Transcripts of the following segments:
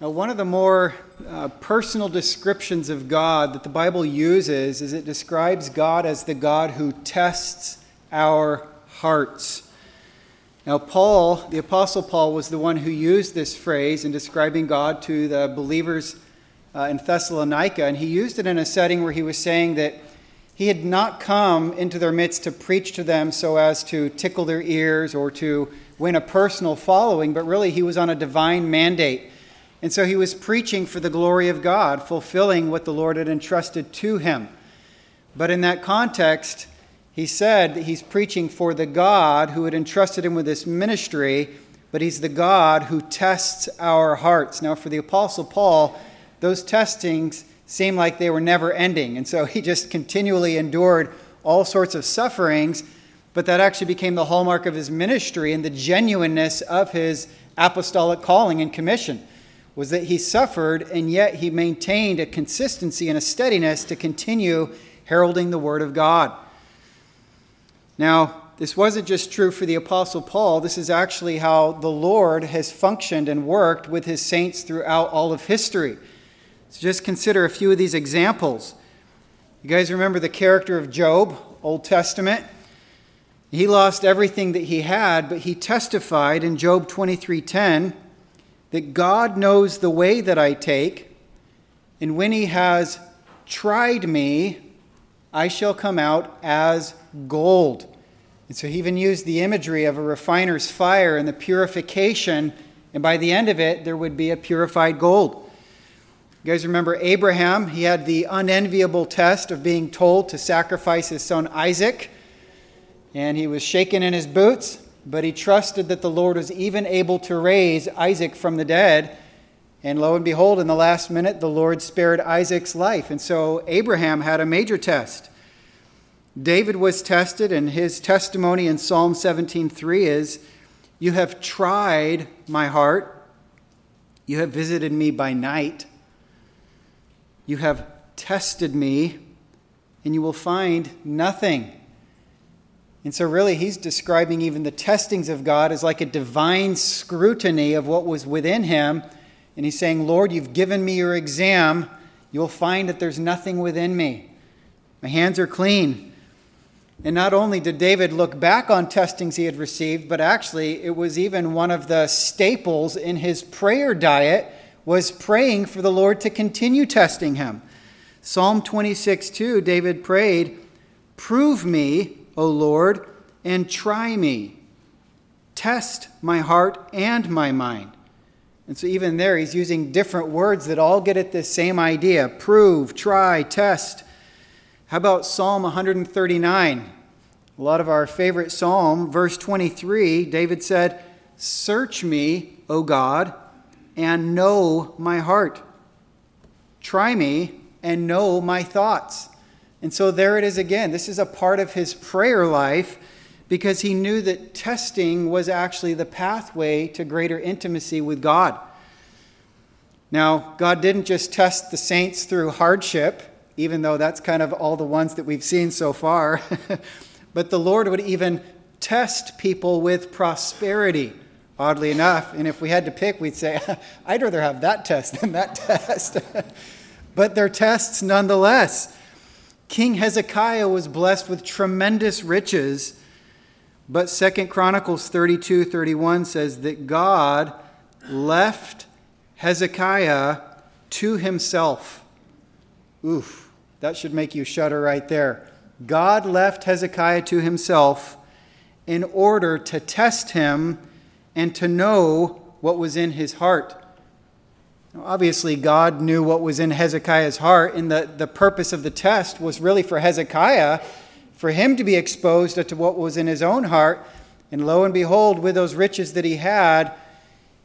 Now, one of the more uh, personal descriptions of God that the Bible uses is it describes God as the God who tests our hearts. Now, Paul, the Apostle Paul, was the one who used this phrase in describing God to the believers uh, in Thessalonica, and he used it in a setting where he was saying that he had not come into their midst to preach to them so as to tickle their ears or to win a personal following, but really he was on a divine mandate and so he was preaching for the glory of God, fulfilling what the Lord had entrusted to him. But in that context, he said that he's preaching for the God who had entrusted him with this ministry, but he's the God who tests our hearts. Now, for the Apostle Paul, those testings seemed like they were never ending. And so he just continually endured all sorts of sufferings, but that actually became the hallmark of his ministry and the genuineness of his apostolic calling and commission was that he suffered and yet he maintained a consistency and a steadiness to continue heralding the Word of God. Now, this wasn't just true for the Apostle Paul, this is actually how the Lord has functioned and worked with his saints throughout all of history. So just consider a few of these examples. You guys remember the character of Job, Old Testament? He lost everything that he had, but he testified in Job 23:10 that God knows the way that I take, and when He has tried me, I shall come out as gold. And so he even used the imagery of a refiner's fire and the purification, and by the end of it, there would be a purified gold. You guys remember Abraham? He had the unenviable test of being told to sacrifice his son Isaac, and he was shaken in his boots but he trusted that the Lord was even able to raise Isaac from the dead. And lo and behold, in the last minute, the Lord spared Isaac's life. And so Abraham had a major test. David was tested, and his testimony in Psalm 17:3 is, "You have tried my heart. You have visited me by night. You have tested me, and you will find nothing." And so, really, he's describing even the testings of God as like a divine scrutiny of what was within him. And he's saying, Lord, you've given me your exam. You'll find that there's nothing within me. My hands are clean. And not only did David look back on testings he had received, but actually it was even one of the staples in his prayer diet was praying for the Lord to continue testing him. Psalm 26 2, David prayed, Prove me, O Lord, and try me. Test my heart and my mind. And so, even there, he's using different words that all get at this same idea prove, try, test. How about Psalm 139? A lot of our favorite psalm, verse 23, David said, Search me, O God, and know my heart. Try me and know my thoughts. And so there it is again. This is a part of his prayer life because he knew that testing was actually the pathway to greater intimacy with God. Now, God didn't just test the saints through hardship, even though that's kind of all the ones that we've seen so far, but the Lord would even test people with prosperity, oddly enough. And if we had to pick, we'd say, I'd rather have that test than that test. but they're tests nonetheless. King Hezekiah was blessed with tremendous riches, but Second Chronicles 32 31 says that God left Hezekiah to himself. Oof, that should make you shudder right there. God left Hezekiah to himself in order to test him and to know what was in his heart. Obviously, God knew what was in Hezekiah's heart, and the, the purpose of the test was really for Hezekiah, for him to be exposed to what was in his own heart. And lo and behold, with those riches that he had,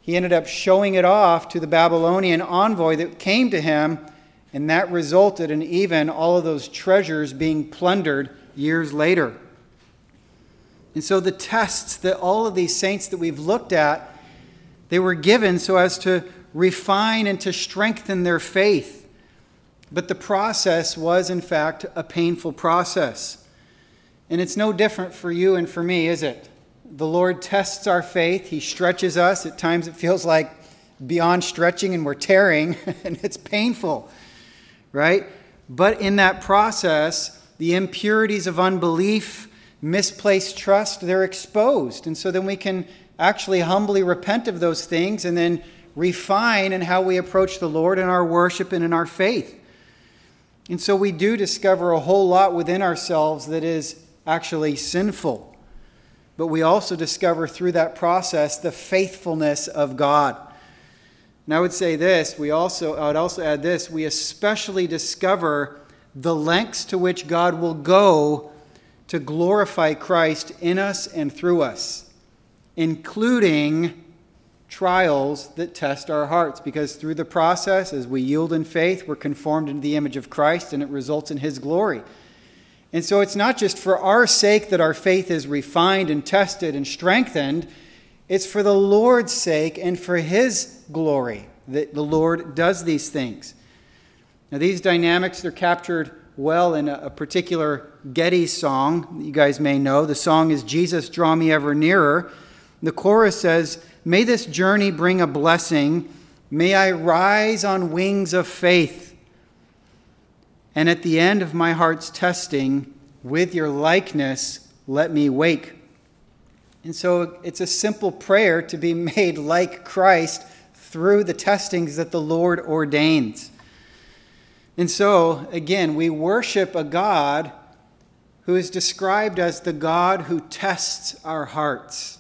he ended up showing it off to the Babylonian envoy that came to him, and that resulted in even all of those treasures being plundered years later. And so the tests that all of these saints that we've looked at, they were given so as to refine and to strengthen their faith. But the process was, in fact, a painful process. And it's no different for you and for me, is it? The Lord tests our faith, He stretches us. At times it feels like beyond stretching and we're tearing and it's painful, right? But in that process, the impurities of unbelief, misplaced trust, they're exposed. And so then we can actually humbly repent of those things and then refine in how we approach the Lord in our worship and in our faith. And so we do discover a whole lot within ourselves that is actually sinful. But we also discover through that process the faithfulness of God. And I would say this, we also I would also add this, we especially discover the lengths to which God will go to glorify Christ in us and through us, including trials that test our hearts. Because through the process, as we yield in faith, we're conformed into the image of Christ and it results in His glory. And so it's not just for our sake that our faith is refined and tested and strengthened, it's for the Lord's sake and for His glory that the Lord does these things. Now, these dynamics are captured well in a, particular Getty song that you guys may know. The song is Jesus, Draw Me Ever Nearer. The chorus says, May this journey bring a blessing. May I rise on wings of faith. And at the end of my heart's testing, with your likeness, let me wake. And so it's a simple prayer to be made like Christ through the testings that the Lord ordains. And so, again, we worship a God who is described as the God who tests our hearts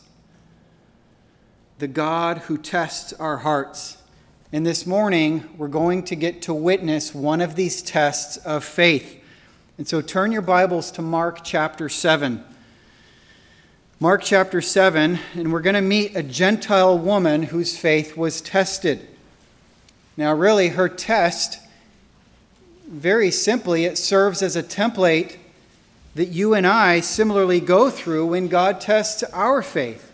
the God who tests our hearts. And this morning, we're going to get to witness one of these tests of faith. And so turn your Bibles to Mark chapter 7. Mark chapter 7, and we're going to meet a Gentile woman whose faith was tested. Now, really, her test, very simply, it serves as a template that you and I similarly go through when God tests our faith.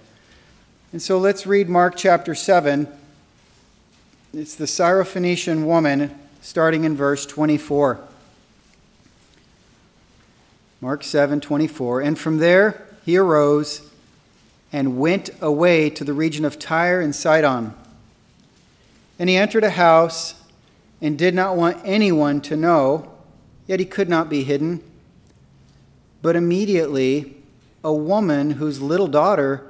And so let's read Mark chapter 7. It's the Syrophoenician woman, starting in verse 24. Mark 7 24. And from there he arose and went away to the region of Tyre and Sidon. And he entered a house and did not want anyone to know, yet he could not be hidden. But immediately a woman whose little daughter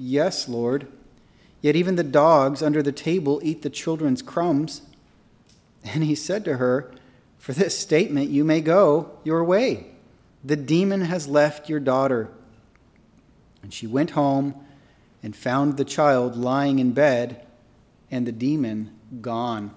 Yes, Lord. Yet even the dogs under the table eat the children's crumbs. And he said to her, For this statement you may go your way. The demon has left your daughter. And she went home and found the child lying in bed and the demon gone.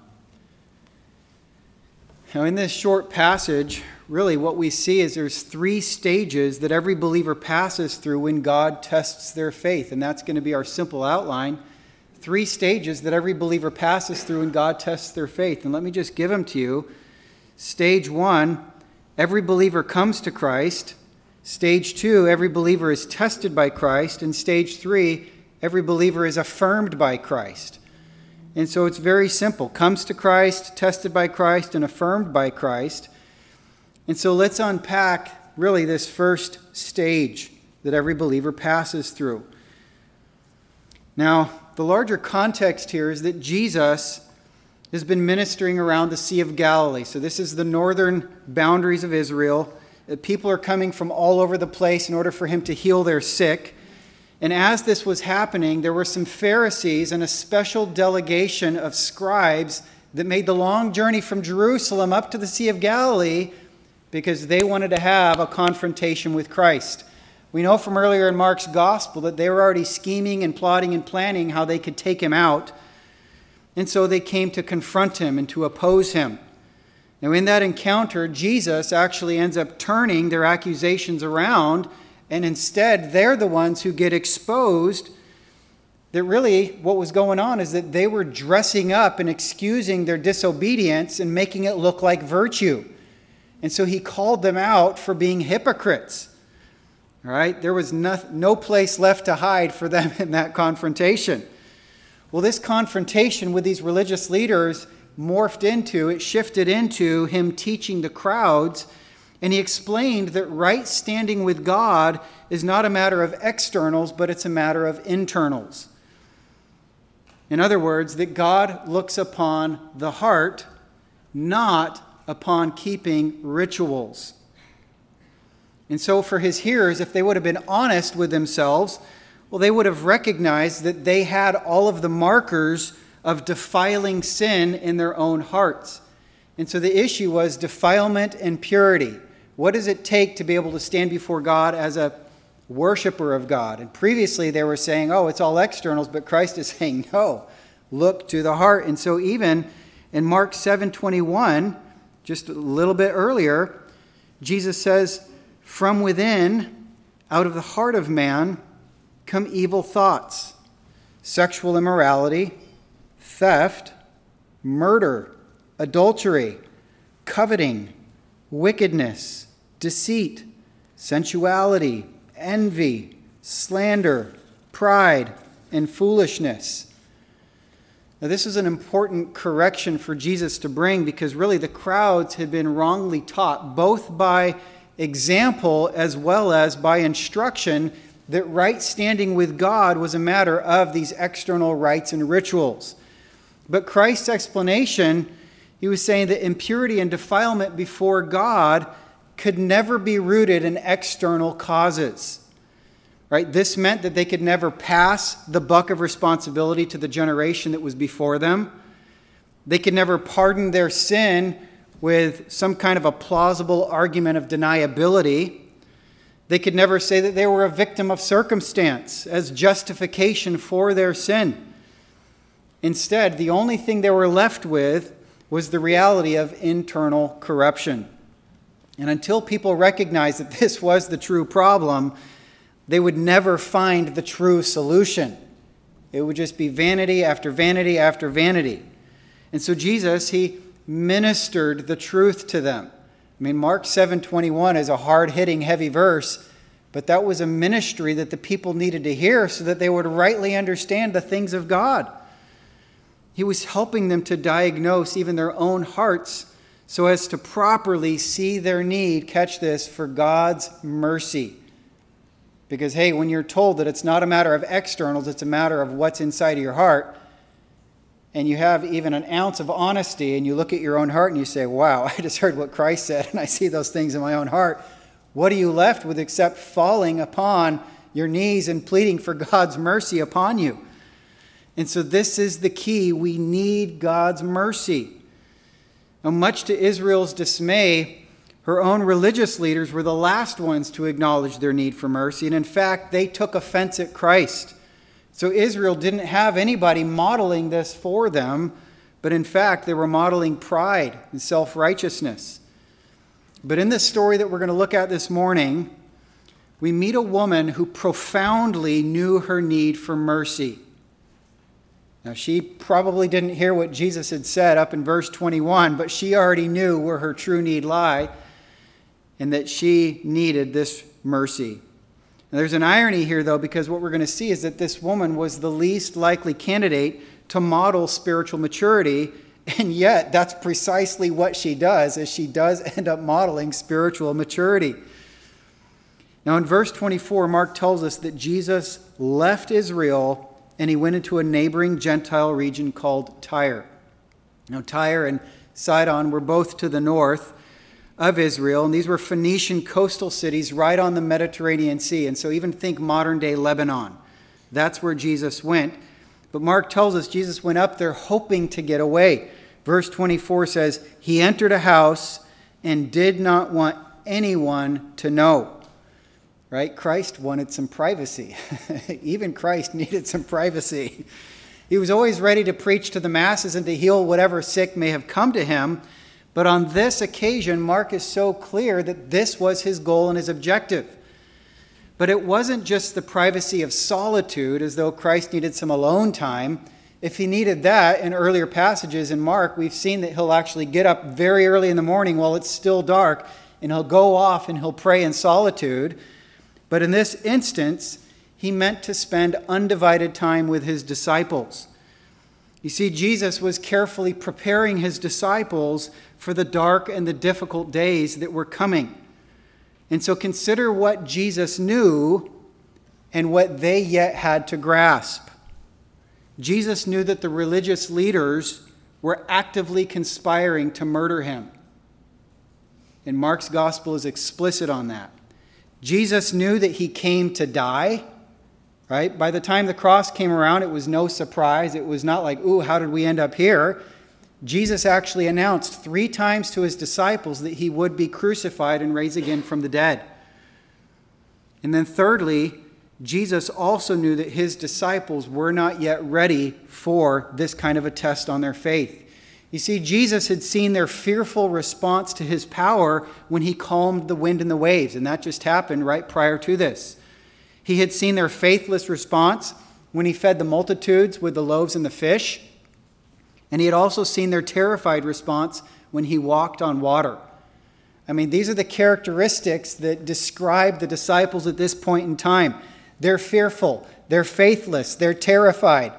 Now, in this short passage, really what we see is there's three stages that every believer passes through when God tests their faith. And that's going to be our simple outline. Three stages that every believer passes through when God tests their faith. And let me just give them to you. Stage one, every believer comes to Christ. Stage two, every believer is tested by Christ. And stage three, every believer is affirmed by Christ. And so it's very simple comes to Christ, tested by Christ, and affirmed by Christ. And so let's unpack really this first stage that every believer passes through. Now, the larger context here is that Jesus has been ministering around the Sea of Galilee. So, this is the northern boundaries of Israel. Uh, people are coming from all over the place in order for him to heal their sick. And as this was happening, there were some Pharisees and a special delegation of scribes that made the long journey from Jerusalem up to the Sea of Galilee because they wanted to have a confrontation with Christ. We know from earlier in Mark's gospel that they were already scheming and plotting and planning how they could take him out. And so they came to confront him and to oppose him. Now, in that encounter, Jesus actually ends up turning their accusations around and instead they're the ones who get exposed that really what was going on is that they were dressing up and excusing their disobedience and making it look like virtue. And so he called them out for being hypocrites. Right? There was no, no place left to hide for them in that confrontation. Well, this confrontation with these religious leaders morphed into, it shifted into him teaching the crowds. And he explained that right standing with God is not a matter of externals, but it's a matter of internals. In other words, that God looks upon the heart, not upon keeping rituals. And so, for his hearers, if they would have been honest with themselves, well, they would have recognized that they had all of the markers of defiling sin in their own hearts. And so the issue was defilement and purity. What does it take to be able to stand before God as a worshiper of God. And previously they were saying, oh, it's all externals, but Christ is saying, no, look to the heart. And so even in Mark 7:21, just a little bit earlier, Jesus says, from within, out of the heart of man, come evil thoughts, sexual immorality, theft, murder, adultery, coveting, wickedness, deceit, sensuality, envy, slander, pride, and foolishness. Now, this is an important correction for Jesus to bring because really the crowds had been wrongly taught, both by example as well as by instruction, that right standing with God was a matter of these external rites and rituals. But Christ's explanation, he was saying that impurity and defilement before God could never be rooted in external causes. Right? This meant that they could never pass the buck of responsibility to the generation that was before them. They could never pardon their sin with some kind of a plausible argument of deniability. They could never say that they were a victim of circumstance as justification for their sin. Instead, the only thing they were left with was the reality of internal corruption. And until people recognized that this was the true problem, they would never find the true solution. It would just be vanity after vanity after vanity. And so Jesus, he ministered the truth to them. I mean, Mark 7:21 is a hard-hitting, heavy verse, but that was a ministry that the people needed to hear so that they would rightly understand the things of God. He was helping them to diagnose even their own hearts so as to properly see their need, catch this, for God's mercy. Because, hey, when you're told that it's not a matter of externals, it's a matter of what's inside of your heart, and you have even an ounce of honesty, and you look at your own heart and you say, wow, I just heard what Christ said, and I see those things in my own heart. What are you left with except falling upon your knees and pleading for God's mercy upon you? And so, this is the key. We need God's mercy. Now, much to Israel's dismay, her own religious leaders were the last ones to acknowledge their need for mercy, and in fact, they took offense at Christ. So Israel didn't have anybody modeling this for them, but in fact, they were modeling pride and self righteousness. But in this story that we're going to look at this morning, we meet a woman who profoundly knew her need for mercy. Now, she probably didn't hear what Jesus had said up in verse 21, but she already knew where her true need lay and that she needed this mercy. Now, there's an irony here, though, because what we're going to see is that this woman was the least likely candidate to model spiritual maturity, and yet that's precisely what she does, as she does end up modeling spiritual maturity. Now, in verse 24, Mark tells us that Jesus left Israel and he went into a neighboring Gentile region called Tyre. Now, Tyre and Sidon were both to the north of Israel, and these were Phoenician coastal cities right on the Mediterranean Sea. And so, even think modern day Lebanon. That's where Jesus went. But Mark tells us Jesus went up there hoping to get away. Verse 24 says, He entered a house and did not want anyone to know right? Christ wanted some privacy. Even Christ needed some privacy. He was always ready to preach to the masses and to heal whatever sick may have come to him. But on this occasion, Mark is so clear that this was his goal and his objective. But it wasn't just the privacy of solitude, as though Christ needed some alone time. If he needed that in earlier passages in Mark, we've seen that he'll actually get up very early in the morning while it's still dark and he'll go off and he'll pray in solitude. But in this instance, he meant to spend undivided time with his disciples. You see, Jesus was carefully preparing his disciples for the dark and the difficult days that were coming. And so consider what Jesus knew and what they yet had to grasp. Jesus knew that the religious leaders were actively conspiring to murder him. And Mark's gospel is explicit on that. Jesus knew that he came to die, right? By the time the cross came around, it was no surprise. It was not like, ooh, how did we end up here? Jesus actually announced three times to his disciples that he would be crucified and raised again from the dead. And then, thirdly, Jesus also knew that his disciples were not yet ready for this kind of a test on their faith. You see, Jesus had seen their fearful response to his power when he calmed the wind and the waves, and that just happened right prior to this. He had seen their faithless response when he fed the multitudes with the loaves and the fish. And he had also seen their terrified response when he walked on water. I mean, these are the characteristics that describe the disciples at this point in time. They're fearful, they're faithless, they're terrified,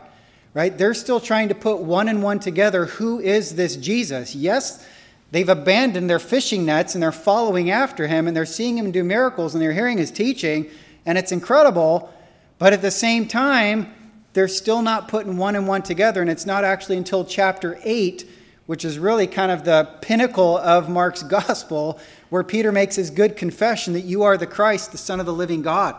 right? They're still trying to put one and one together. Who is this Jesus? Yes, they've abandoned their fishing nets and they're following after him and they're seeing him do miracles and they're hearing his teaching, and it's incredible. But at the same time, they're still not putting one and one together. And it's not actually until chapter 8, which is really kind of the pinnacle of Mark's gospel, where Peter makes his good confession that you are the Christ, the Son of the living God.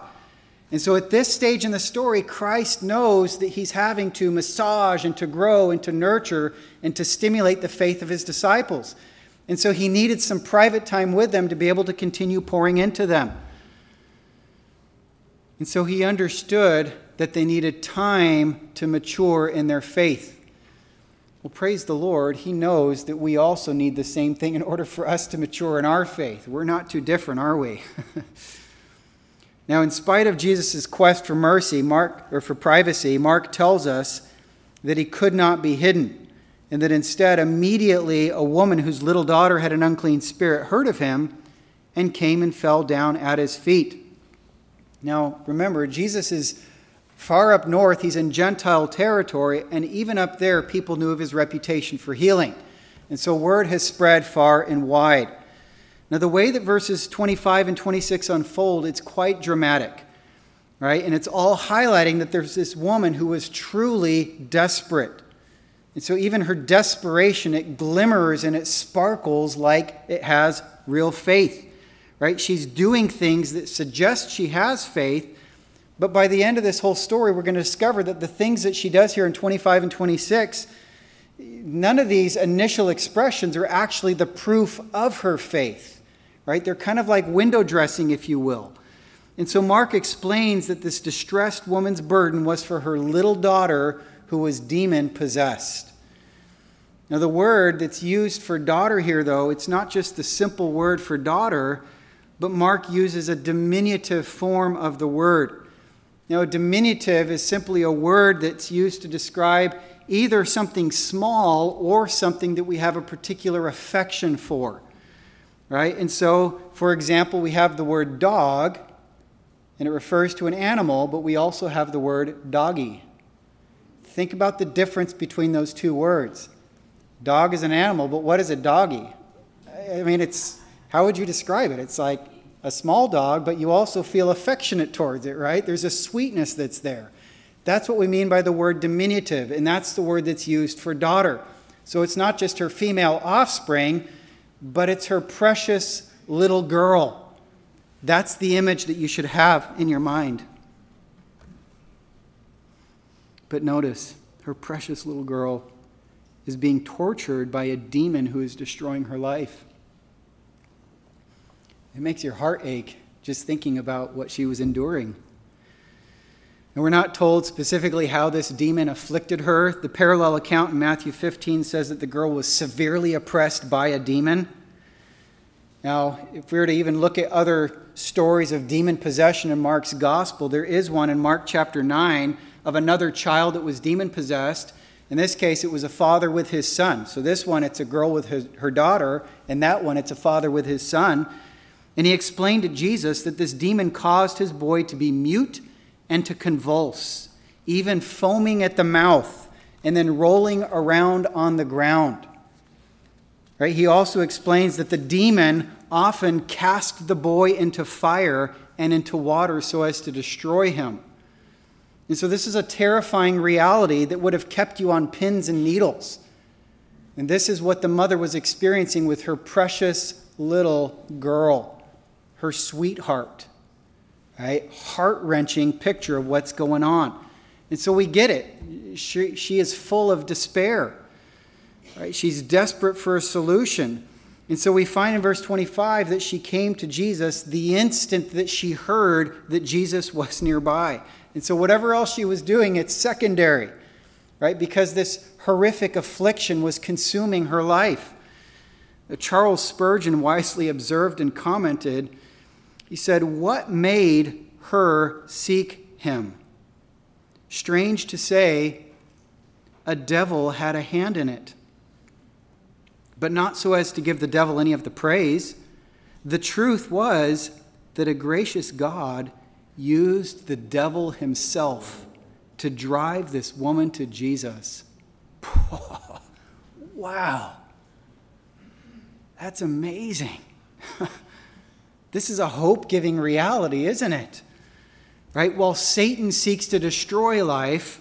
And so at this stage in the story, Christ knows that he's having to massage and to grow and to nurture and to stimulate the faith of his disciples. And so he needed some private time with them to be able to continue pouring into them. And so he understood that they needed time to mature in their faith. Well, praise the Lord, He knows that we also need the same thing in order for us to mature in our faith. We're not too different, are we? now, in spite of Jesus' quest for mercy, Mark, or for privacy, Mark tells us that he could not be hidden, and that instead, immediately, a woman whose little daughter had an unclean spirit heard of him and came and fell down at his feet. Now, remember, Jesus is Far up north, he's in Gentile territory, and even up there, people knew of his reputation for healing. And so word has spread far and wide. Now, the way that verses 25 and 26 unfold, it's quite dramatic, right? And it's all highlighting that there's this woman who was truly desperate. And so even her desperation, it glimmers and it sparkles like it has real faith, right? She's doing things that suggest she has faith, but by the end of this whole story, we're going to discover that the things that she does here in 25 and 26, none of these initial expressions are actually the proof of her faith, right? They're kind of like window dressing, if you will. And so Mark explains that this distressed woman's burden was for her little daughter who was demon possessed. Now, the word that's used for daughter here, though, it's not just the simple word for daughter, but Mark uses a diminutive form of the word. Now, a diminutive is simply a word that's used to describe either something small or something that we have a particular affection for. Right? And so, for example, we have the word dog, and it refers to an animal, but we also have the word doggy. Think about the difference between those two words. Dog is an animal, but what is a doggy? I mean, it's how would you describe it? It's like a small dog, but you also feel affectionate towards it, right? There's a sweetness that's there. That's what we mean by the word diminutive, and that's the word that's used for daughter. So it's not just her female offspring, but it's her precious little girl. That's the image that you should have in your mind. But notice, her precious little girl is being tortured by a demon who is destroying her life. It makes your heart ache just thinking about what she was enduring. And we're not told specifically how this demon afflicted her. The parallel account in Matthew 15 says that the girl was severely oppressed by a demon. Now, if we were to even look at other stories of demon possession in Mark's gospel, there is one in Mark chapter 9 of another child that was demon possessed. In this case, it was a father with his son. So, this one, it's a girl with his, her daughter, and that one, it's a father with his son. And he explained to Jesus that this demon caused his boy to be mute and to convulse, even foaming at the mouth and then rolling around on the ground. Right? He also explains that the demon often cast the boy into fire and into water so as to destroy him. And so, this is a terrifying reality that would have kept you on pins and needles. And this is what the mother was experiencing with her precious little girl, her sweetheart. Right? Heart wrenching picture of what's going on. And so we get it. She, she is full of despair. Right? She's desperate for a solution. And so we find in verse 25 that she came to Jesus the instant that she heard that Jesus was nearby. And so whatever else she was doing, it's secondary, right? Because this horrific affliction was consuming her life. Charles Spurgeon wisely observed and commented, he said, What made her seek him? Strange to say, a devil had a hand in it but not so as to give the devil any of the praise. The truth was that a gracious God used the devil himself to drive this woman to Jesus. wow. That's amazing. this is a hope giving reality, isn't it? Right? While Satan seeks to destroy life,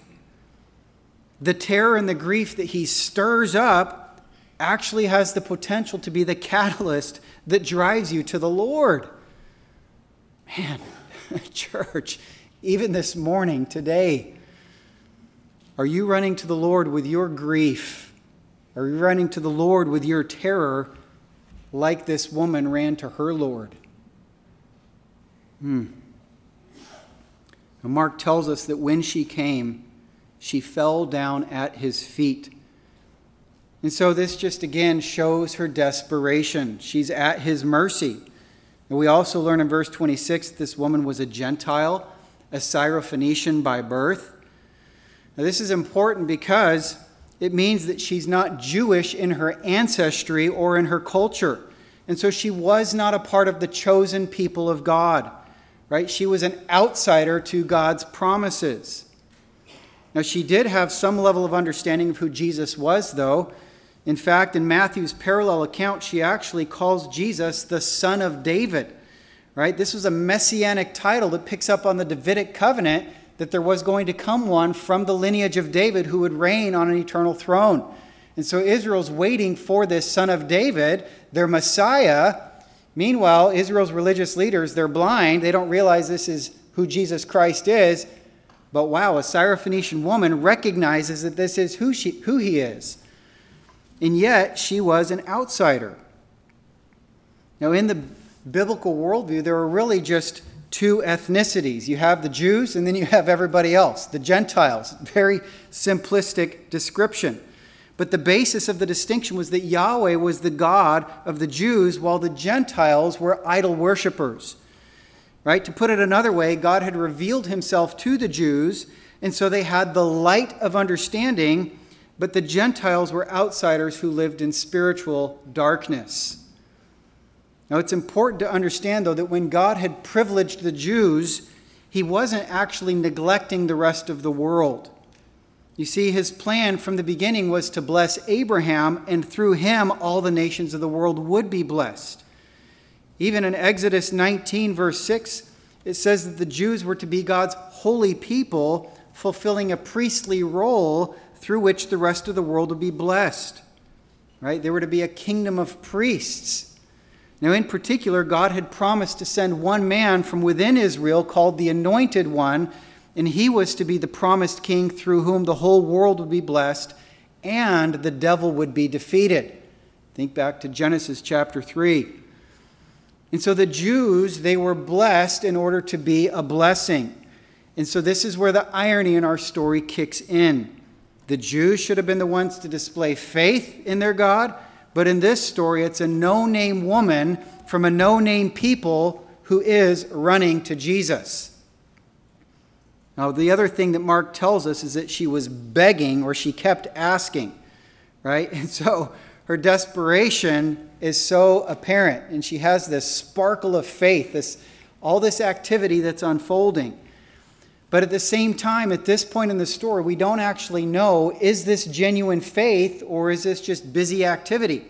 the terror and the grief that he stirs up actually has the potential to be the catalyst that drives you to the Lord. Man, church, even this morning, today, are you running to the Lord with your grief? Are you running to the Lord with your terror like this woman ran to her Lord? Hmm. Mark tells us that when she came, she fell down at his feet and so this just again shows her desperation. She's at his mercy. And we also learn in verse 26 that this woman was a Gentile, a Syrophoenician by birth. Now, this is important because it means that she's not Jewish in her ancestry or in her culture. And so she was not a part of the chosen people of God, right? She was an outsider to God's promises. Now, she did have some level of understanding of who Jesus was, though, in fact, in Matthew's parallel account, she actually calls Jesus the Son of David. Right? This was a messianic title that picks up on the Davidic covenant that there was going to come one from the lineage of David who would reign on an eternal throne. And so Israel's waiting for this son of David, their Messiah. Meanwhile, Israel's religious leaders, they're blind. They don't realize this is who Jesus Christ is. But wow, a Syrophoenician woman recognizes that this is who, she, who he is and yet she was an outsider. Now, in the biblical worldview, there are really just two ethnicities you have the Jews, and then you have everybody else, the Gentiles. Very simplistic description. But the basis of the distinction was that Yahweh was the God of the Jews, while the Gentiles were idol worshippers. Right? To put it another way, God had revealed himself to the Jews, and so they had the light of understanding but the Gentiles were outsiders who lived in spiritual darkness. Now, it's important to understand, though, that when God had privileged the Jews, he wasn't actually neglecting the rest of the world. You see, his plan from the beginning was to bless Abraham, and through him, all the nations of the world would be blessed. Even in Exodus 19, verse 6, it says that the Jews were to be God's holy people, fulfilling a priestly role through which the rest of the world would be blessed. Right? They were to be a kingdom of priests. Now, in particular, God had promised to send one man from within Israel called the Anointed One, and he was to be the promised king through whom the whole world would be blessed and the devil would be defeated. Think back to Genesis chapter 3. And so the Jews, they were blessed in order to be a blessing. And so this is where the irony in our story kicks in. The Jews should have been the ones to display faith in their God, but in this story, it's a no name woman from a no name people who is running to Jesus. Now, the other thing that Mark tells us is that she was begging or she kept asking, right? And so her desperation is so apparent, and she has this sparkle of faith, this, all this activity that's unfolding. But at the same time, at this point in the story, we don't actually know is this genuine faith or is this just busy activity,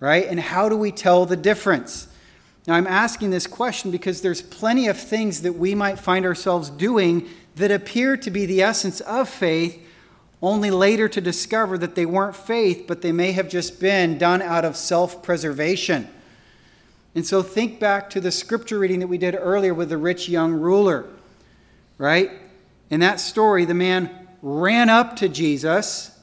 right? And how do we tell the difference? Now, I'm asking this question because there's plenty of things that we might find ourselves doing that appear to be the essence of faith, only later to discover that they weren't faith, but they may have just been done out of self preservation. And so think back to the scripture reading that we did earlier with the rich young ruler, right? In that story, the man ran up to Jesus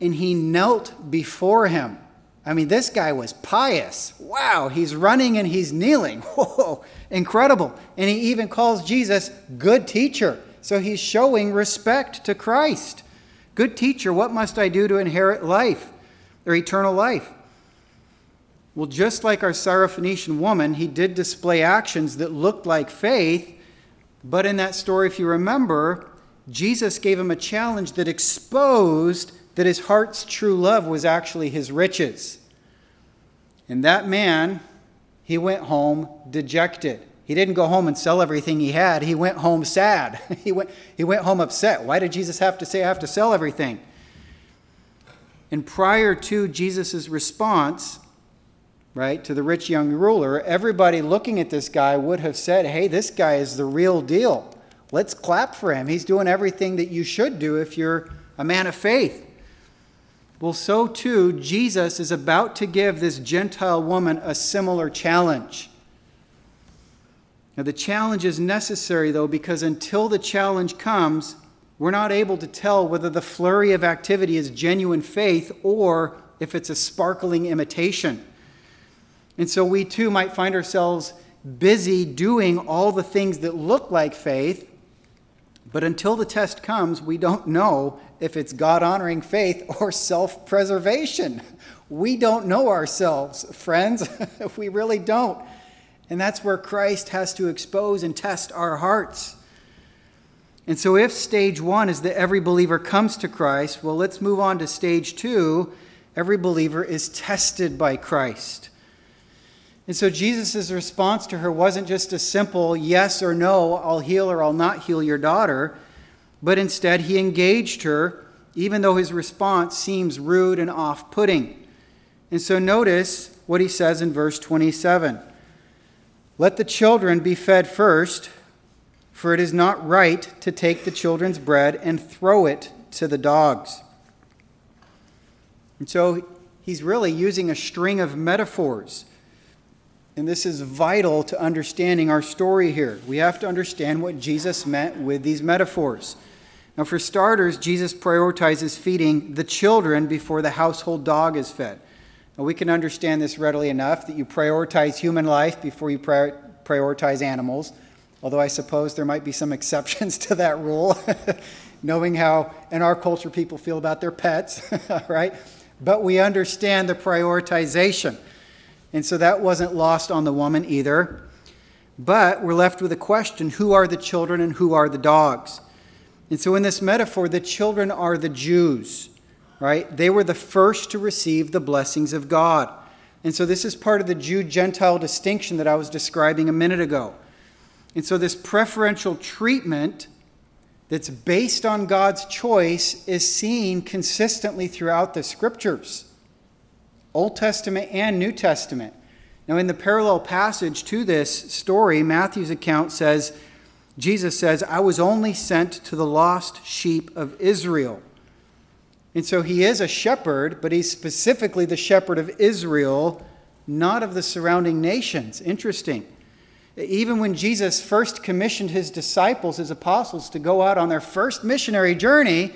and he knelt before him. I mean, this guy was pious. Wow, he's running and he's kneeling. Whoa, incredible. And he even calls Jesus good teacher. So he's showing respect to Christ. Good teacher, what must I do to inherit life or eternal life? Well, just like our Syrophoenician woman, he did display actions that looked like faith, but in that story, if you remember, Jesus gave him a challenge that exposed that his heart's true love was actually his riches. And that man, he went home dejected. He didn't go home and sell everything he had. He went home sad. he, went, he went home upset. Why did Jesus have to say, I have to sell everything? And prior to Jesus' response, right, to the rich young ruler, everybody looking at this guy would have said, Hey, this guy is the real deal. Let's clap for him. He's doing everything that you should do if you're a man of faith. Well, so too, Jesus is about to give this Gentile woman a similar challenge. Now, the challenge is necessary, though, because until the challenge comes, we're not able to tell whether the flurry of activity is genuine faith or if it's a sparkling imitation. And so we too might find ourselves busy doing all the things that look like faith, but until the test comes, we don't know if it's God honoring faith or self preservation. We don't know ourselves, friends. we really don't. And that's where Christ has to expose and test our hearts. And so, if stage one is that every believer comes to Christ, well, let's move on to stage two. Every believer is tested by Christ. And so, Jesus' response to her wasn't just a simple yes or no, I'll heal or I'll not heal your daughter, but instead he engaged her, even though his response seems rude and off putting. And so, notice what he says in verse 27. Let the children be fed first, for it is not right to take the children's bread and throw it to the dogs. And so he's really using a string of metaphors. And this is vital to understanding our story here. We have to understand what Jesus meant with these metaphors. Now, for starters, Jesus prioritizes feeding the children before the household dog is fed. Now, we can understand this readily enough that you prioritize human life before you prioritize animals, although I suppose there might be some exceptions to that rule, knowing how in our culture people feel about their pets, right? But we understand the prioritization. And so that wasn't lost on the woman either. But we're left with a question who are the children and who are the dogs? And so in this metaphor, the children are the Jews right? They were the first to receive the blessings of God. And so this is part of the Jew Gentile distinction that I was describing a minute ago. And so this preferential treatment that's based on God's choice is seen consistently throughout the scriptures, Old Testament and New Testament. Now, in the parallel passage to this story, Matthew's account says, Jesus says, I was only sent to the lost sheep of Israel. And so he is a shepherd, but he's specifically the shepherd of Israel, not of the surrounding nations. Interesting. Even when Jesus first commissioned his disciples, his apostles, to go out on their first missionary journey,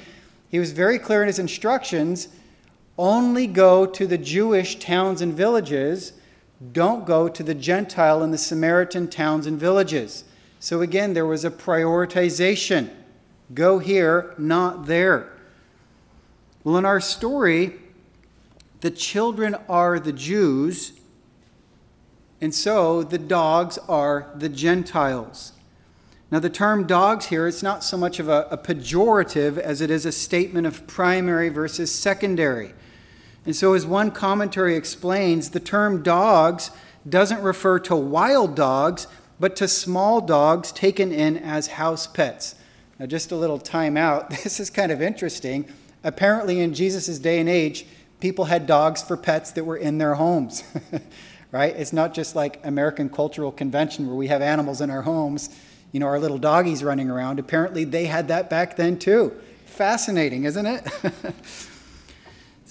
he was very clear in his instructions only go to the Jewish towns and villages, don't go to the Gentile and the Samaritan towns and villages. So again, there was a prioritization go here, not there. Well, in our story, the children are the Jews, And so the dogs are the Gentiles. Now, the term dogs here, it's not so much of a, a, pejorative as it is a statement of primary versus secondary. And so, as one commentary explains, the term dogs doesn't refer to wild dogs, but to small dogs taken in as house pets. Now, just a little time out. This is kind of interesting. Apparently, in Jesus' day and age, people had dogs for pets that were in their homes. right? It's not just like American cultural convention where we have animals in our homes, you know, our little doggies running around. Apparently, they had that back then too. Fascinating, isn't it?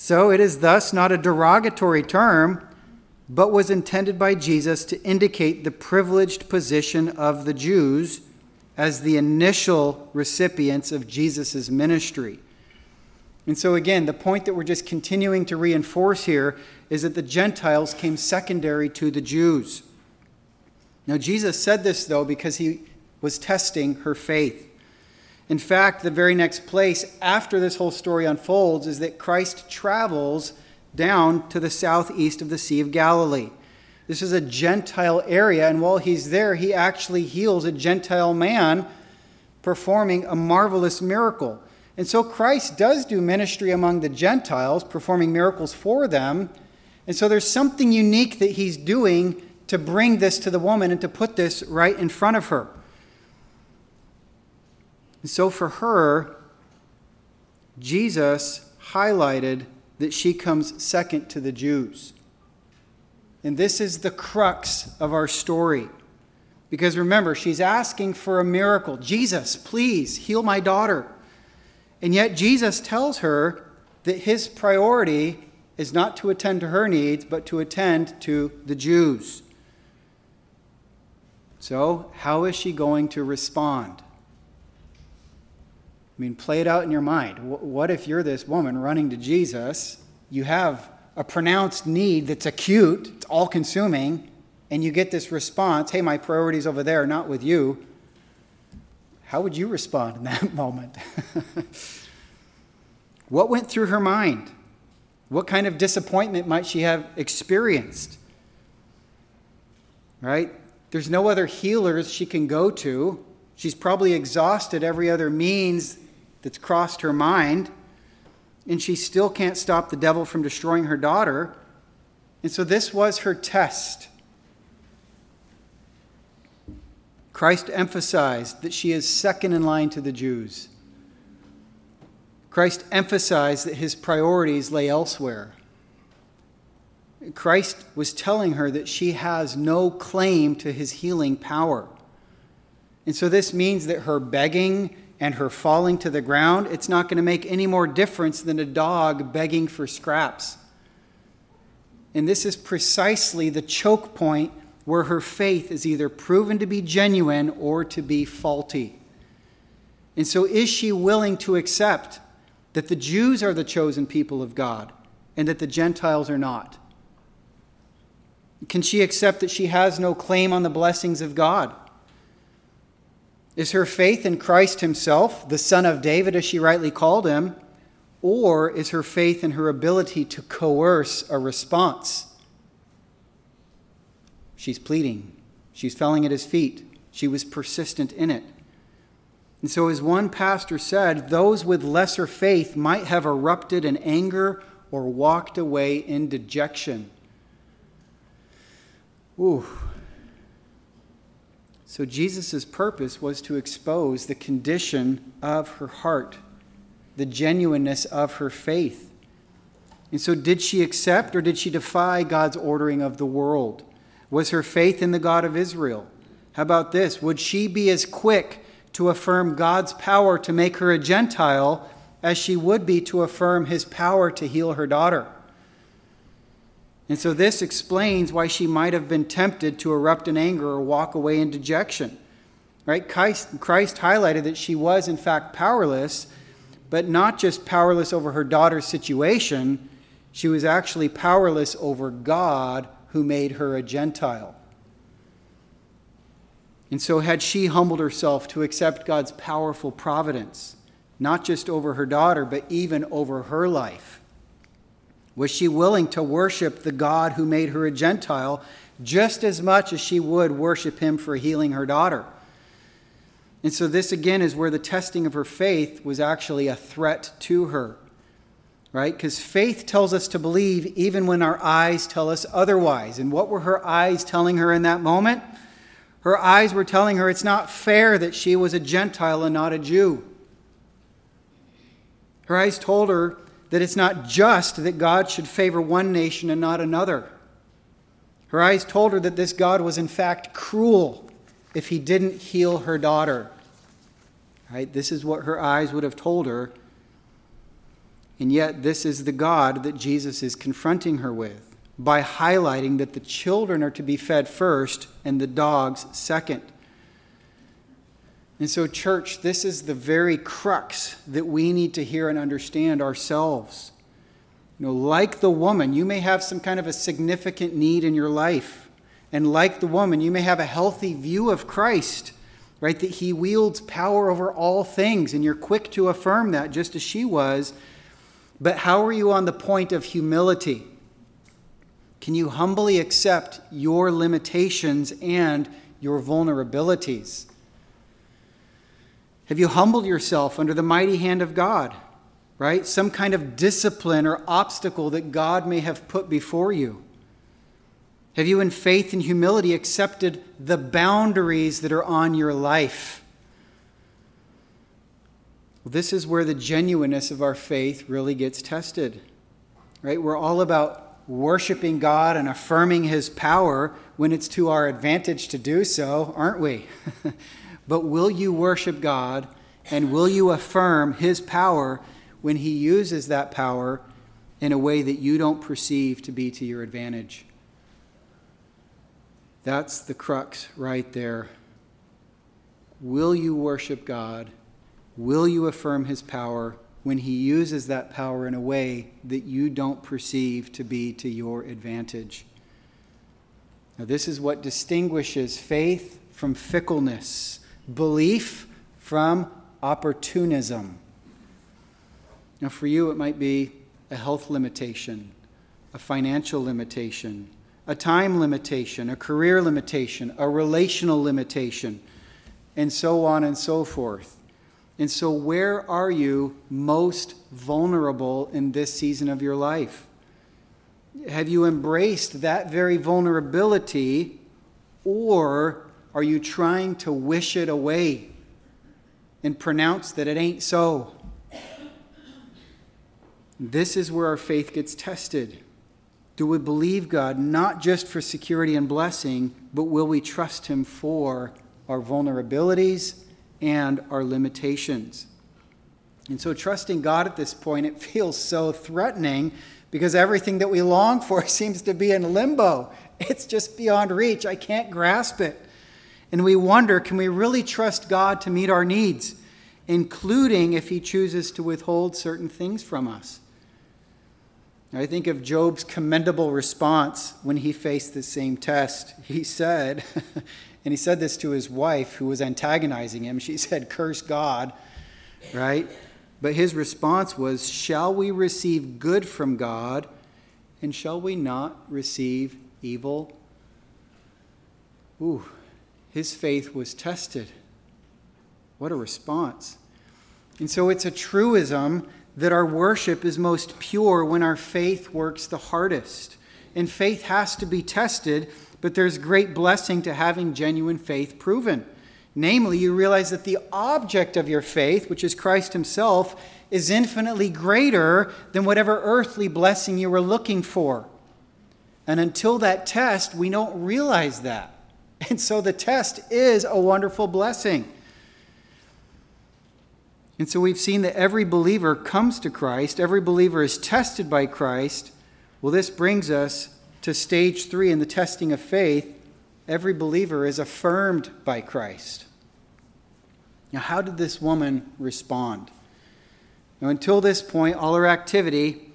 so, it is thus not a derogatory term, but was intended by Jesus to indicate the privileged position of the Jews as the initial recipients of Jesus' ministry. And so, again, the point that we're just continuing to reinforce here is that the Gentiles came secondary to the Jews. Now, Jesus said this, though, because he was testing her faith. In fact, the very next place after this whole story unfolds is that Christ travels down to the southeast of the Sea of Galilee. This is a Gentile area, and while he's there, he actually heals a Gentile man, performing a marvelous miracle. And so Christ does do ministry among the Gentiles, performing miracles for them. And so there's something unique that he's doing to bring this to the woman and to put this right in front of her. And so for her, Jesus highlighted that she comes second to the Jews. And this is the crux of our story. Because remember, she's asking for a miracle. Jesus, please heal my daughter. And yet, Jesus tells her that his priority is not to attend to her needs, but to attend to the Jews. So, how is she going to respond? I mean, play it out in your mind. What if you're this woman running to Jesus? You have a pronounced need that's acute, it's all consuming, and you get this response hey, my priority's over there, not with you. How would you respond in that moment? what went through her mind? What kind of disappointment might she have experienced? Right? There's no other healers she can go to. She's probably exhausted every other means that's crossed her mind, and she still can't stop the devil from destroying her daughter. And so this was her test. Christ emphasized that she is second in line to the Jews. Christ emphasized that his priorities lay elsewhere. Christ was telling her that she has no claim to his healing power. And so this means that her begging and her falling to the ground, it's not going to make any more difference than a dog begging for scraps. And this is precisely the choke point where her faith is either proven to be genuine or to be faulty. And so, is she willing to accept that the Jews are the chosen people of God and that the Gentiles are not? Can she accept that she has no claim on the blessings of God? Is her faith in Christ Himself, the Son of David, as she rightly called him, or is her faith in her ability to coerce a response? She's pleading. She's falling at his feet. She was persistent in it. And so, as one pastor said, those with lesser faith might have erupted in anger or walked away in dejection. Ooh. So, Jesus' purpose was to expose the condition of her heart, the genuineness of her faith. And so, did she accept or did she defy God's ordering of the world? Was her faith in the God of Israel? How about this? Would she be as quick to affirm God's power to make her a Gentile as she would be to affirm his power to heal her daughter? And so this explains why she might have been tempted to erupt in anger or walk away in dejection. Right? Christ, Christ highlighted that she was, in fact, powerless, but not just powerless over her daughter's situation, she was actually powerless over God who made her a Gentile. And so, had she humbled herself to accept God's powerful providence, not just over her daughter, but even over her life? Was she willing to worship the God who made her a Gentile just as much as she would worship him for healing her daughter. And so, this again is where the testing of her faith was actually a threat to her, right? Because faith tells us to believe even when our eyes tell us otherwise. And what were her eyes telling her in that moment? Her eyes were telling her it's not fair that she was a Gentile and not a Jew. Her eyes told her that it's not just that God should favor one nation and not another. Her eyes told her that this God was in fact cruel if he didn't heal her daughter. Right? This is what her eyes would have told her. And yet, this is the God that Jesus is confronting her with by highlighting that the children are to be fed first and the dogs second. And so, church, this is the very crux that we need to hear and understand ourselves. You know, like the woman, you may have some kind of a significant need in your life. And like the woman, you may have a healthy view of Christ, right? That he wields power over all things, and you're quick to affirm that, just as she was. But how are you on the point of humility? Can you humbly accept your limitations and your vulnerabilities? Have you humbled yourself under the mighty hand of God? Right? Some kind of discipline or obstacle that God may have put before you. Have you, in faith and humility, accepted the boundaries that are on your life? Well, this is where the genuineness of our faith really gets tested. Right? We're all about worshiping God and affirming His power when it's to our advantage to do so, aren't we? But will you worship God and will you affirm His power when He uses that power in a way that you don't perceive to be to your advantage? That's the crux right there. Will you worship God? Will you affirm His power when He uses that power in a way that you don't perceive to be to your advantage? Now, this is what distinguishes faith from fickleness belief from opportunism. Now, for you, it might be a health limitation, a financial limitation, a time limitation, a career limitation, a relational limitation, and so on and so forth. And so, where are you most vulnerable in this season of your life? Have you embraced that very vulnerability, or are you trying to wish it away and pronounce that it ain't so? This is where our faith gets tested. Do we believe God not just for security and blessing, but will we trust Him for our vulnerabilities and our limitations? And so, trusting God at this point, it feels so threatening because everything that we long for seems to be in limbo. It's just beyond reach. I can't grasp it and we wonder can we really trust God to meet our needs, including if He chooses to withhold certain things from us? I think of Job's commendable response when he faced the same test. He said, and he said this to his wife who was antagonizing him. She said, Curse God, right? But his response was, Shall we receive good from God, and shall we not receive evil? Ooh, his faith was tested. What a response. And so it's a truism that our worship is most pure when our faith works the hardest. And faith has to be tested, but there's great blessing to having genuine faith proven. Namely, you realize that the object of your faith, which is Christ Himself, is infinitely greater than whatever earthly blessing you were looking for. And until that test, we don't realize that. And so the test is a wonderful blessing. And so we've seen that every believer comes to Christ, every believer is tested by Christ. Well, this brings us to stage three in the testing of faith. Every believer is affirmed by Christ. Now, how did this woman respond? Now, until this point, all her activity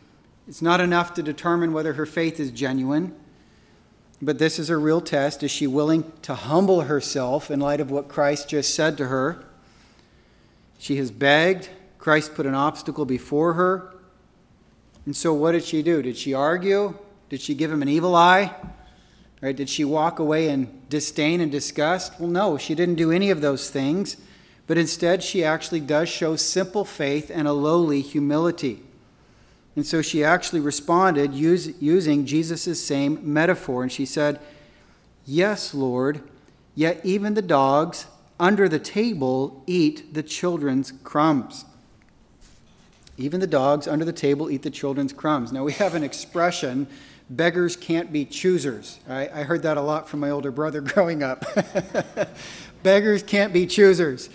is not enough to determine whether her faith is genuine. But this is a real test. Is she willing to humble herself in light of what Christ just said to her? She has begged. Christ put an obstacle before her. And so, what did she do? Did she argue? Did she give him an evil eye? Right? Did she walk away in disdain and disgust? Well, no, she didn't do any of those things, but instead she actually does show simple faith and a lowly humility. And so she actually responded use, using Jesus' same metaphor, and she said, Yes, Lord, yet even the dogs under the table eat the children's crumbs. Even the dogs under the table eat the children's crumbs. Now, we have an expression beggars can't be choosers. I, I heard that a lot from my older brother growing up. beggars can't be choosers.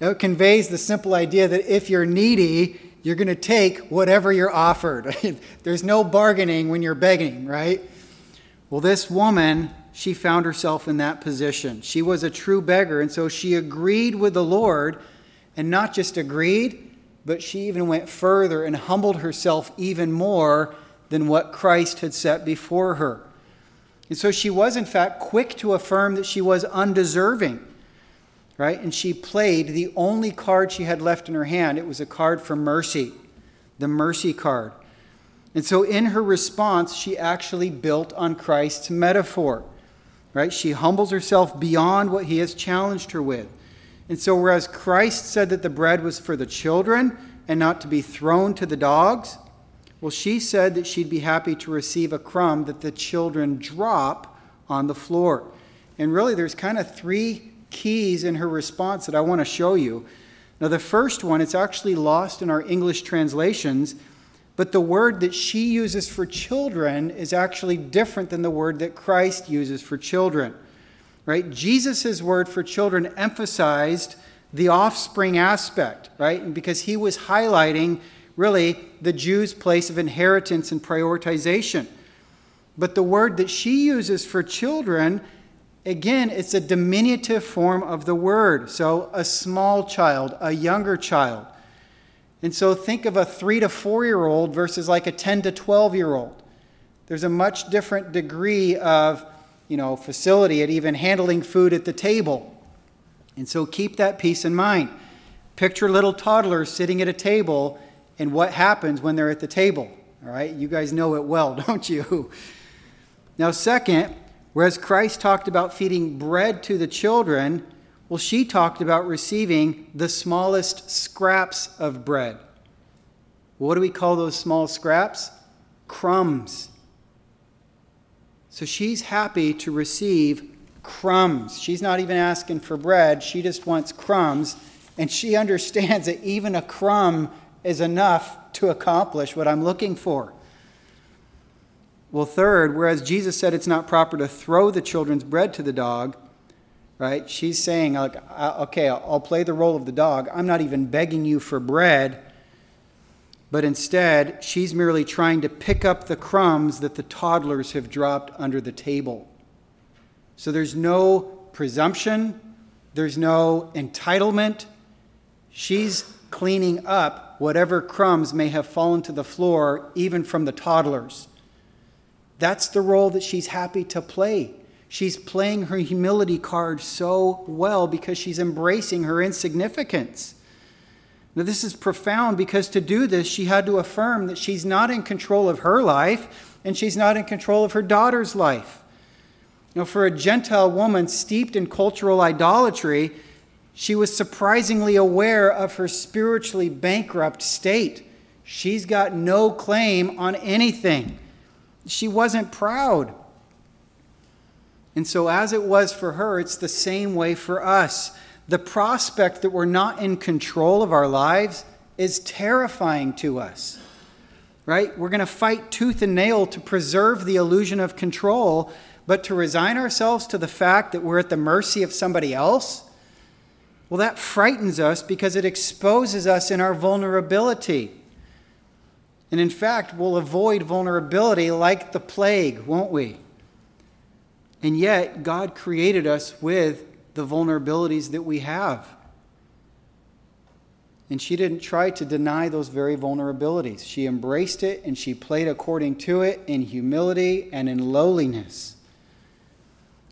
Now, it conveys the simple idea that if you're needy, you're going to take whatever you're offered. There's no bargaining when you're begging, right? Well, this woman, she found herself in that position. She was a true beggar, and so she agreed with the Lord, and not just agreed, but she even went further and humbled herself even more than what Christ had set before her. And so she was, in fact, quick to affirm that she was undeserving, right? And she played the only card she had left in her hand. It was a card for mercy, the mercy card. And so in her response, she actually built on Christ's metaphor, right? She humbles herself beyond what he has challenged her with. And so, whereas Christ said that the bread was for the children and not to be thrown to the dogs, well, she said that she'd be happy to receive a crumb that the children drop on the floor. And really, there's kind of three keys in her response that I want to show you. Now, the first one, it's actually lost in our English translations, but the word that she uses for children is actually different than the word that Christ uses for children right? Jesus' word for children emphasized the offspring aspect, right? Because he was highlighting really the Jews' place of inheritance and prioritization. But the word that she uses for children, again, it's a diminutive form of the word. So a small child, a younger child. And so think of a three to four year old versus like a 10 to 12 year old. There's a much different degree of you know, facility at even handling food at the table. And so keep that piece in mind. Picture little toddlers sitting at a table and what happens when they're at the table. All right? You guys know it well, don't you? Now, second, whereas Christ talked about feeding bread to the children, well, she talked about receiving the smallest scraps of bread. What do we call those small scraps? Crumbs. So she's happy to receive crumbs. She's not even asking for bread, she just wants crumbs. And she understands that even a crumb is enough to accomplish what I'm looking for. Well, third, whereas Jesus said it's not proper to throw the children's bread to the dog, right? She's saying, like, okay, I'll play the role of the dog. I'm not even begging you for bread but instead, she's merely trying to pick up the crumbs that the toddlers have dropped under the table. So there's no presumption, there's no entitlement. She's cleaning up whatever crumbs may have fallen to the floor, even from the toddlers. That's the role that she's happy to play. She's playing her humility card so well because she's embracing her insignificance. Now, this is profound because to do this, she had to affirm that she's not in control of her life and she's not in control of her daughter's life. Now, for a Gentile woman steeped in cultural idolatry, she was surprisingly aware of her spiritually bankrupt state. She's got no claim on anything. She wasn't proud. And so, as it was for her, it's the same way for us the prospect that we're not in control of our lives is terrifying to us. Right? We're going to fight tooth and nail to preserve the illusion of control, but to resign ourselves to the fact that we're at the mercy of somebody else, well, that frightens us because it exposes us in our vulnerability. And in fact, we'll avoid vulnerability like the plague, won't we? And yet, God created us with the vulnerabilities that we have. And she didn't try to deny those very vulnerabilities. She embraced it and she played according to it in humility and in lowliness.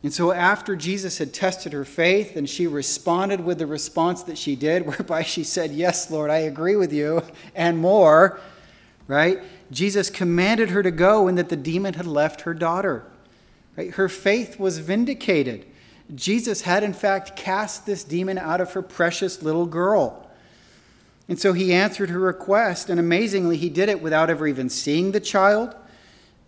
And so, after Jesus had tested her faith and she responded with the response that she did, whereby she said, Yes, Lord, I agree with you, and more, right? Jesus commanded her to go and that the demon had left her daughter. Right? Her faith was vindicated. Jesus had, in fact, cast this demon out of her precious little girl. And so he answered her request, and amazingly, he did it without ever even seeing the child.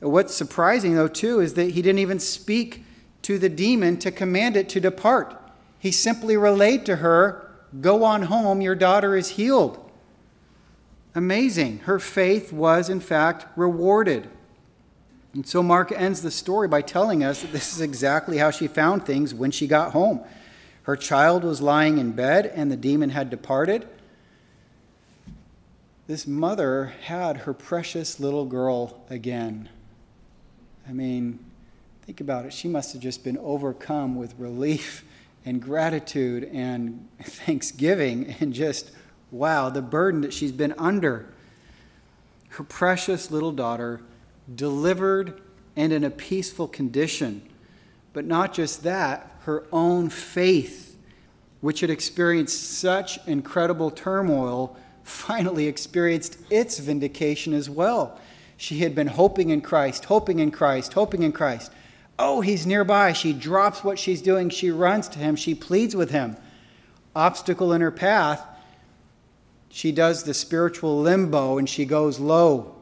What's surprising, though, too, is that he didn't even speak to the demon to command it to depart. He simply relayed to her, Go on home, your daughter is healed. Amazing. Her faith was, in fact, rewarded. And so Mark ends the story by telling us that this is exactly how she found things when she got home. Her child was lying in bed, and the demon had departed. This mother had her precious little girl again. I mean, think about it. She must have just been overcome with relief and gratitude and thanksgiving and just, wow, the burden that she's been under. Her precious little daughter delivered and in a peaceful condition. But not just that, her own faith, which had experienced such incredible turmoil, finally experienced its vindication as well. She had been hoping in Christ, hoping in Christ, hoping in Christ. Oh, he's nearby. She drops what she's doing. She runs to him. She pleads with him. Obstacle in her path. She does the spiritual limbo and she goes low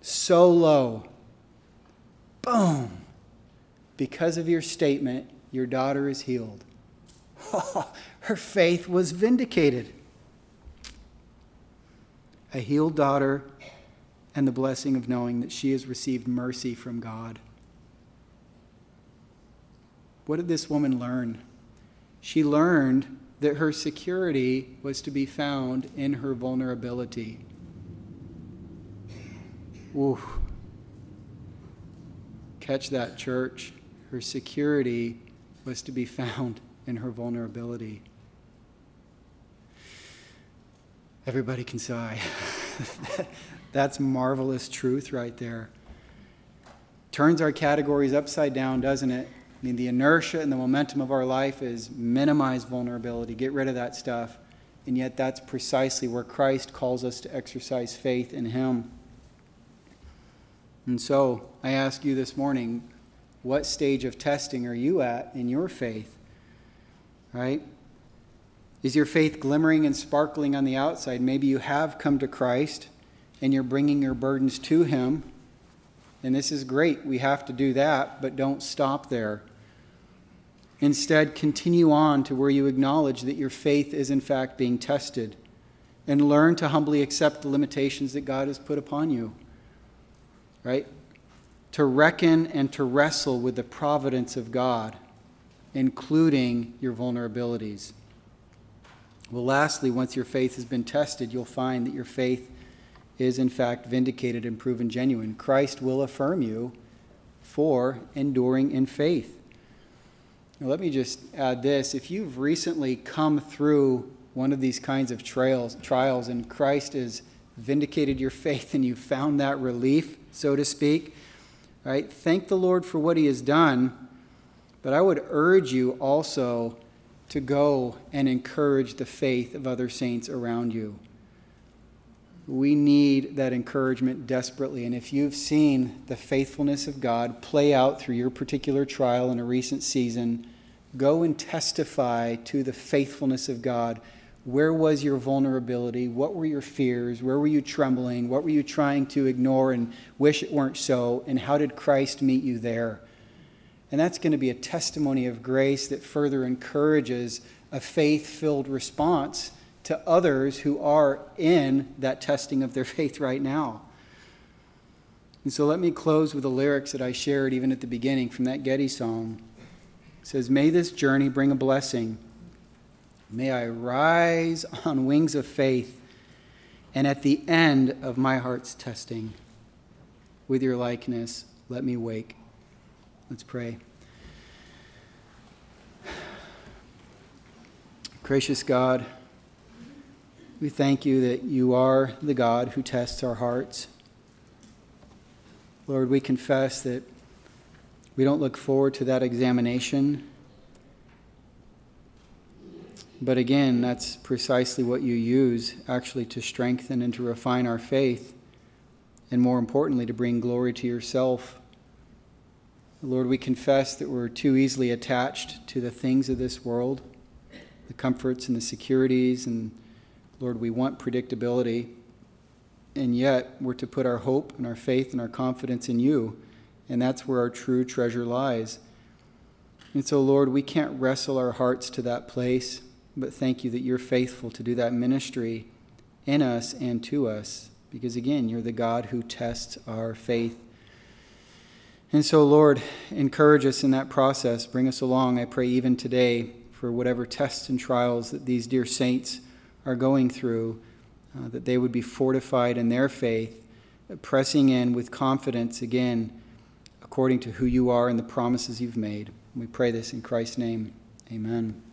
so low. Boom. Because of your statement, your daughter is healed. her faith was vindicated. A healed daughter and the blessing of knowing that she has received mercy from God. What did this woman learn? She learned that her security was to be found in her vulnerability. Ooh. Catch that, church. Her security was to be found in her vulnerability. Everybody can sigh. That's marvelous truth right there. Turns our categories upside down, doesn't it? Mean, the inertia and the momentum of our life is minimize vulnerability, get rid of that stuff. And yet, that's precisely where Christ calls us to exercise faith in Him. And so I ask you this morning, what stage of testing are you at in your faith? Right? Is your faith glimmering and sparkling on the outside? Maybe you have come to Christ and you're bringing your burdens to Him. And this is great. We have to do that, but don't stop there. Instead, continue on to where you acknowledge that your faith is, in fact, being tested and learn to humbly accept the limitations that God has put upon you right? To reckon and to wrestle with the providence of God, including your vulnerabilities. Well, lastly, once your faith has been tested, you'll find that your faith is in fact vindicated and proven genuine. Christ will affirm you for enduring in faith. Now, let me just add this. If you've recently come through one of these kinds of trials, trials and Christ has vindicated your faith and you found that relief, so to speak. Right? Thank the Lord for what He has done, but I would urge you also to go and encourage the faith of other saints around you. We need that encouragement desperately. And if you've seen the faithfulness of God play out through your particular trial in a recent season, go and testify to the faithfulness of God where was your vulnerability? What were your fears? Where were you trembling? What were you trying to ignore and wish it weren't so? And how did Christ meet you there? And that's going to be a testimony of grace that further encourages a faith filled response to others who are in that testing of their faith right now. And so let me close with the lyrics that I shared even at the beginning from that Getty song. It says, May this journey bring a blessing May I rise on wings of faith, and at the end of my heart's testing, with your likeness, let me wake. Let's pray. Gracious God, we thank you that you are the God who tests our hearts. Lord, we confess that we don't look forward to that examination but again, that's precisely what you use actually to strengthen and to refine our faith, and more importantly, to bring glory to yourself. Lord, we confess that we're too easily attached to the things of this world, the comforts and the securities, and Lord, we want predictability. And yet, we're to put our hope and our faith and our confidence in you, and that's where our true treasure lies. And so, Lord, we can't wrestle our hearts to that place, but thank you that you're faithful to do that ministry in us and to us, because again, you're the God who tests our faith. And so, Lord, encourage us in that process. Bring us along, I pray, even today, for whatever tests and trials that these dear saints are going through, uh, that they would be fortified in their faith, pressing in with confidence again, according to who you are and the promises you've made. We pray this in Christ's name. Amen.